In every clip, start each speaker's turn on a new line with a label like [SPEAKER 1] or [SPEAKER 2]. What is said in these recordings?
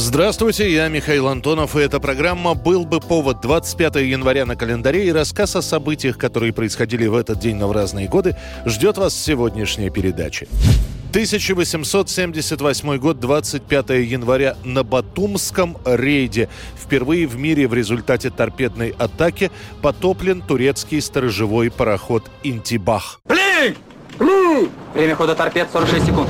[SPEAKER 1] Здравствуйте, я Михаил Антонов, и эта программа «Был бы повод» 25 января на календаре и рассказ о событиях, которые происходили в этот день, но в разные годы, ждет вас сегодняшняя передача. 1878 год, 25 января, на Батумском рейде. Впервые в мире в результате торпедной атаки потоплен турецкий сторожевой пароход «Интибах».
[SPEAKER 2] Время хода торпед 46 секунд.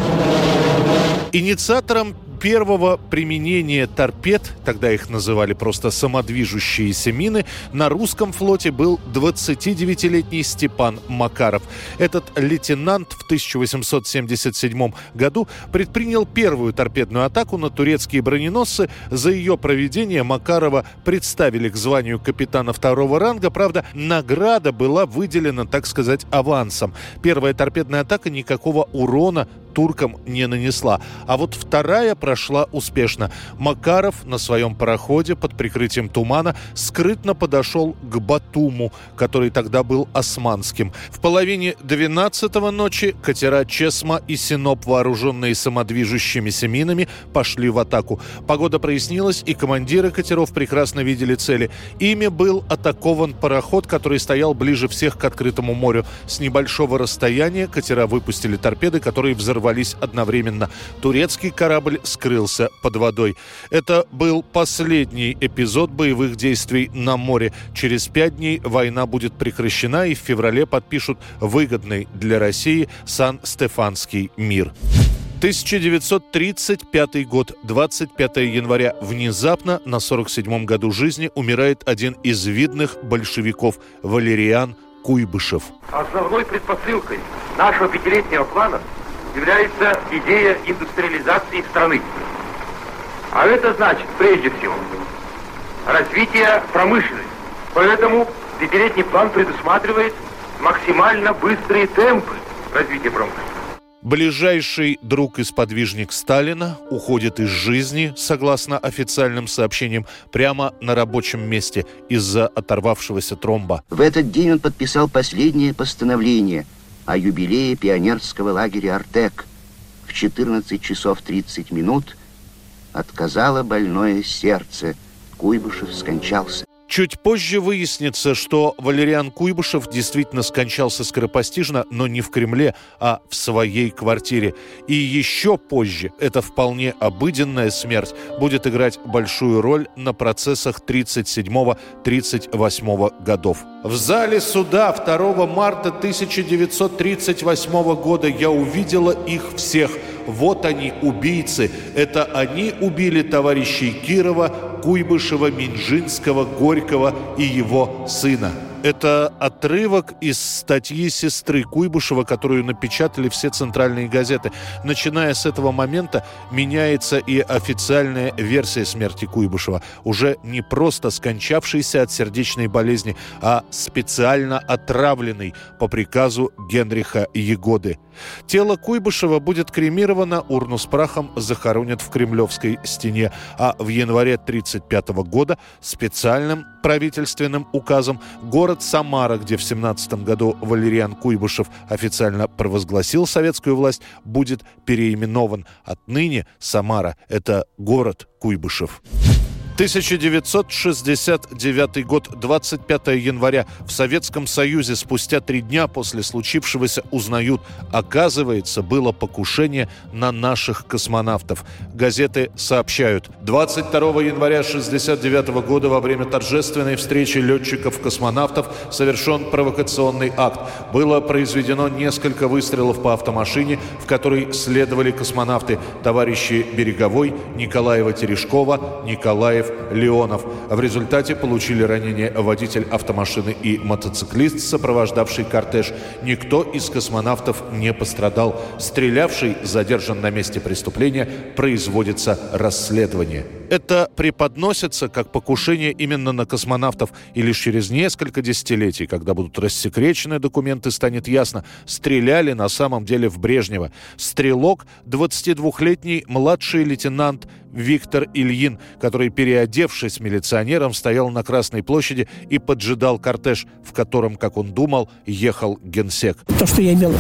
[SPEAKER 1] Инициатором первого применения торпед, тогда их называли просто самодвижущиеся мины, на русском флоте был 29-летний Степан Макаров. Этот лейтенант в 1877 году предпринял первую торпедную атаку на турецкие броненосцы. За ее проведение Макарова представили к званию капитана второго ранга. Правда, награда была выделена, так сказать, авансом. Первая торпедная атака никакого урона туркам не нанесла. А вот вторая прошла успешно. Макаров на своем пароходе под прикрытием тумана скрытно подошел к Батуму, который тогда был османским. В половине 12 ночи катера Чесма и Синоп, вооруженные самодвижущимися минами, пошли в атаку. Погода прояснилась, и командиры катеров прекрасно видели цели. Ими был атакован пароход, который стоял ближе всех к открытому морю. С небольшого расстояния катера выпустили торпеды, которые взорвались одновременно. Турецкий корабль скрылся под водой. Это был последний эпизод боевых действий на море. Через пять дней война будет прекращена и в феврале подпишут выгодный для России Сан-Стефанский мир. 1935 год, 25 января. Внезапно на 47-м году жизни умирает один из видных большевиков Валериан Куйбышев.
[SPEAKER 3] Основной предпосылкой нашего пятилетнего плана является идея индустриализации страны. А это значит, прежде всего, развитие промышленности. Поэтому пятилетний план предусматривает максимально быстрые темпы развития промышленности.
[SPEAKER 1] Ближайший друг и сподвижник Сталина уходит из жизни, согласно официальным сообщениям, прямо на рабочем месте из-за оторвавшегося тромба.
[SPEAKER 4] В этот день он подписал последнее постановление о юбилее пионерского лагеря «Артек». В 14 часов 30 минут отказало больное сердце. Куйбышев скончался.
[SPEAKER 1] Чуть позже выяснится, что Валериан Куйбышев действительно скончался скоропостижно, но не в Кремле, а в своей квартире. И еще позже эта вполне обыденная смерть будет играть большую роль на процессах 37-38 годов. В зале суда 2 марта 1938 года я увидела их всех. Вот они, убийцы. Это они убили товарищей Кирова, Куйбышева, Минжинского, Горького и его сына. Это отрывок из статьи сестры Куйбышева, которую напечатали все центральные газеты. Начиная с этого момента меняется и официальная версия смерти Куйбышева. Уже не просто скончавшийся от сердечной болезни, а специально отравленный по приказу Генриха Егоды. Тело Куйбышева будет кремировано, урну с прахом захоронят в Кремлевской стене, а в январе 1935 года специальным правительственным указом город Самара, где в 17 году Валериан Куйбышев официально провозгласил советскую власть, будет переименован. Отныне Самара – это город Куйбышев. 1969 год, 25 января. В Советском Союзе спустя три дня после случившегося узнают, оказывается, было покушение на наших космонавтов. Газеты сообщают. 22 января 1969 года во время торжественной встречи летчиков-космонавтов совершен провокационный акт. Было произведено несколько выстрелов по автомашине, в которой следовали космонавты товарищи Береговой, Николаева-Терешкова, Николаев Леонов. В результате получили ранения водитель автомашины и мотоциклист, сопровождавший кортеж. Никто из космонавтов не пострадал. Стрелявший задержан на месте преступления, производится расследование. Это преподносится как покушение именно на космонавтов, и лишь через несколько десятилетий, когда будут рассекречены документы, станет ясно, стреляли на самом деле в Брежнева. Стрелок, 22-летний младший лейтенант Виктор Ильин, который, переодевшись милиционером, стоял на Красной площади и поджидал кортеж, в котором, как он думал, ехал генсек.
[SPEAKER 5] То, что я имел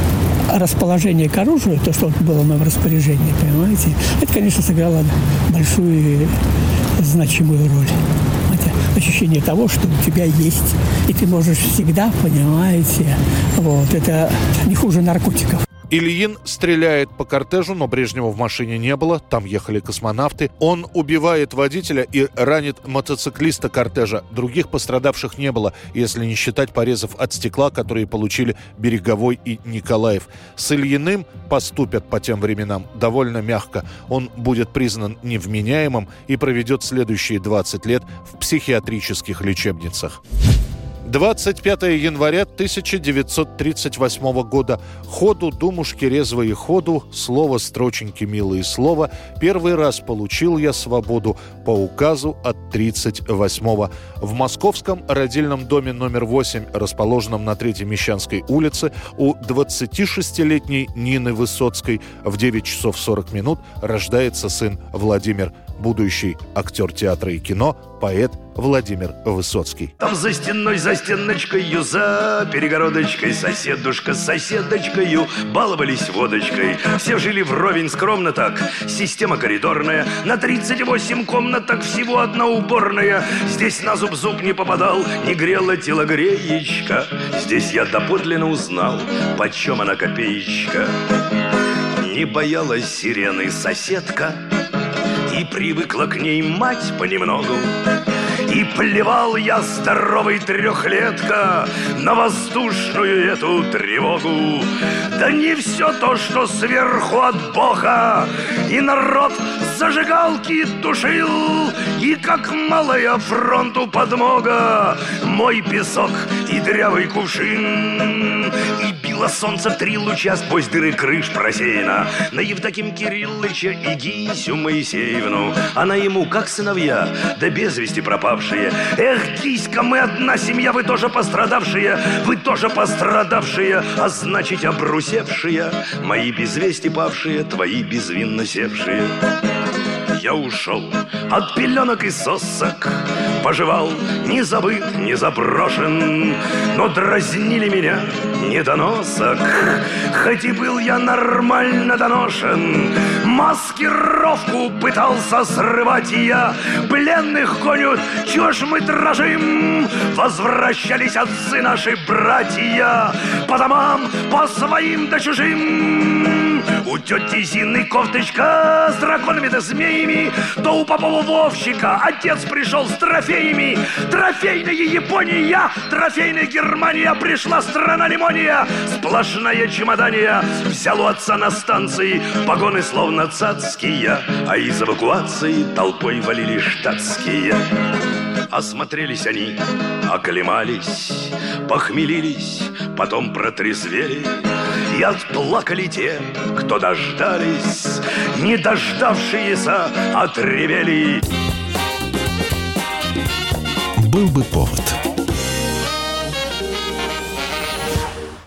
[SPEAKER 5] расположение к оружию, то, что было в моем распоряжении, понимаете, это, конечно, сыграло большую значимую роль. Ощущение того, что у тебя есть, и ты можешь всегда, понимаете, вот, это не хуже наркотиков.
[SPEAKER 1] Ильин стреляет по кортежу, но Брежнева в машине не было, там ехали космонавты. Он убивает водителя и ранит мотоциклиста кортежа. Других пострадавших не было, если не считать порезов от стекла, которые получили Береговой и Николаев. С Ильиным поступят по тем временам довольно мягко. Он будет признан невменяемым и проведет следующие 20 лет в психиатрических лечебницах. 25 января 1938 года. Ходу, думушки резвые ходу, слово строченьки милые слова. Первый раз получил я свободу по указу от 38-го. В московском родильном доме номер 8, расположенном на Третьей Мещанской улице, у 26-летней Нины Высоцкой в 9 часов 40 минут рождается сын Владимир будущий актер театра и кино, поэт Владимир Высоцкий.
[SPEAKER 6] Там за стеной, за стеночкой, за перегородочкой Соседушка с соседочкой баловались водочкой. Все жили вровень скромно так, система коридорная На 38 комнаток всего одна уборная. Здесь на зуб зуб не попадал, не грела телогреечка Здесь я доподлинно узнал, почем она копеечка. Не боялась сирены соседка и привыкла к ней мать понемногу. И плевал я здоровый трехлетка На воздушную эту тревогу. Да не все то, что сверху от Бога. И народ зажигалки тушил И как малая фронту подмога. Мой песок и дрявый кувшин И било солнце три луча Сквозь дыры крыш просеяно На Евдоким Кириллыча и Гисю Моисеевну Она ему, как сыновья, да без вести пропав пропавшие. Эх, киська, мы одна семья, вы тоже пострадавшие, вы тоже пострадавшие, а значит обрусевшие, мои без вести павшие, твои безвинно севшие. Я ушел от пеленок и сосок, Поживал, не забыт, не заброшен, Но дразнили меня недоносок, Хоть и был я нормально доношен, Маскировку пытался срывать я, Пленных гонят, чего ж мы дрожим? Возвращались отцы наши братья По домам, по своим да чужим. У тети Зины кофточка с драконами да змеями, То у Попова Вовщика отец пришел с трофеями. Трофейная Япония, трофейная Германия, Пришла страна лимония, сплошная чемодания. Взял у отца на станции погоны словно цацкие, А из эвакуации толпой валили штатские. Осмотрелись они, оклемались, похмелились, потом протрезвели И отплакали те, кто дождались, не дождавшиеся отревели.
[SPEAKER 7] Был бы повод.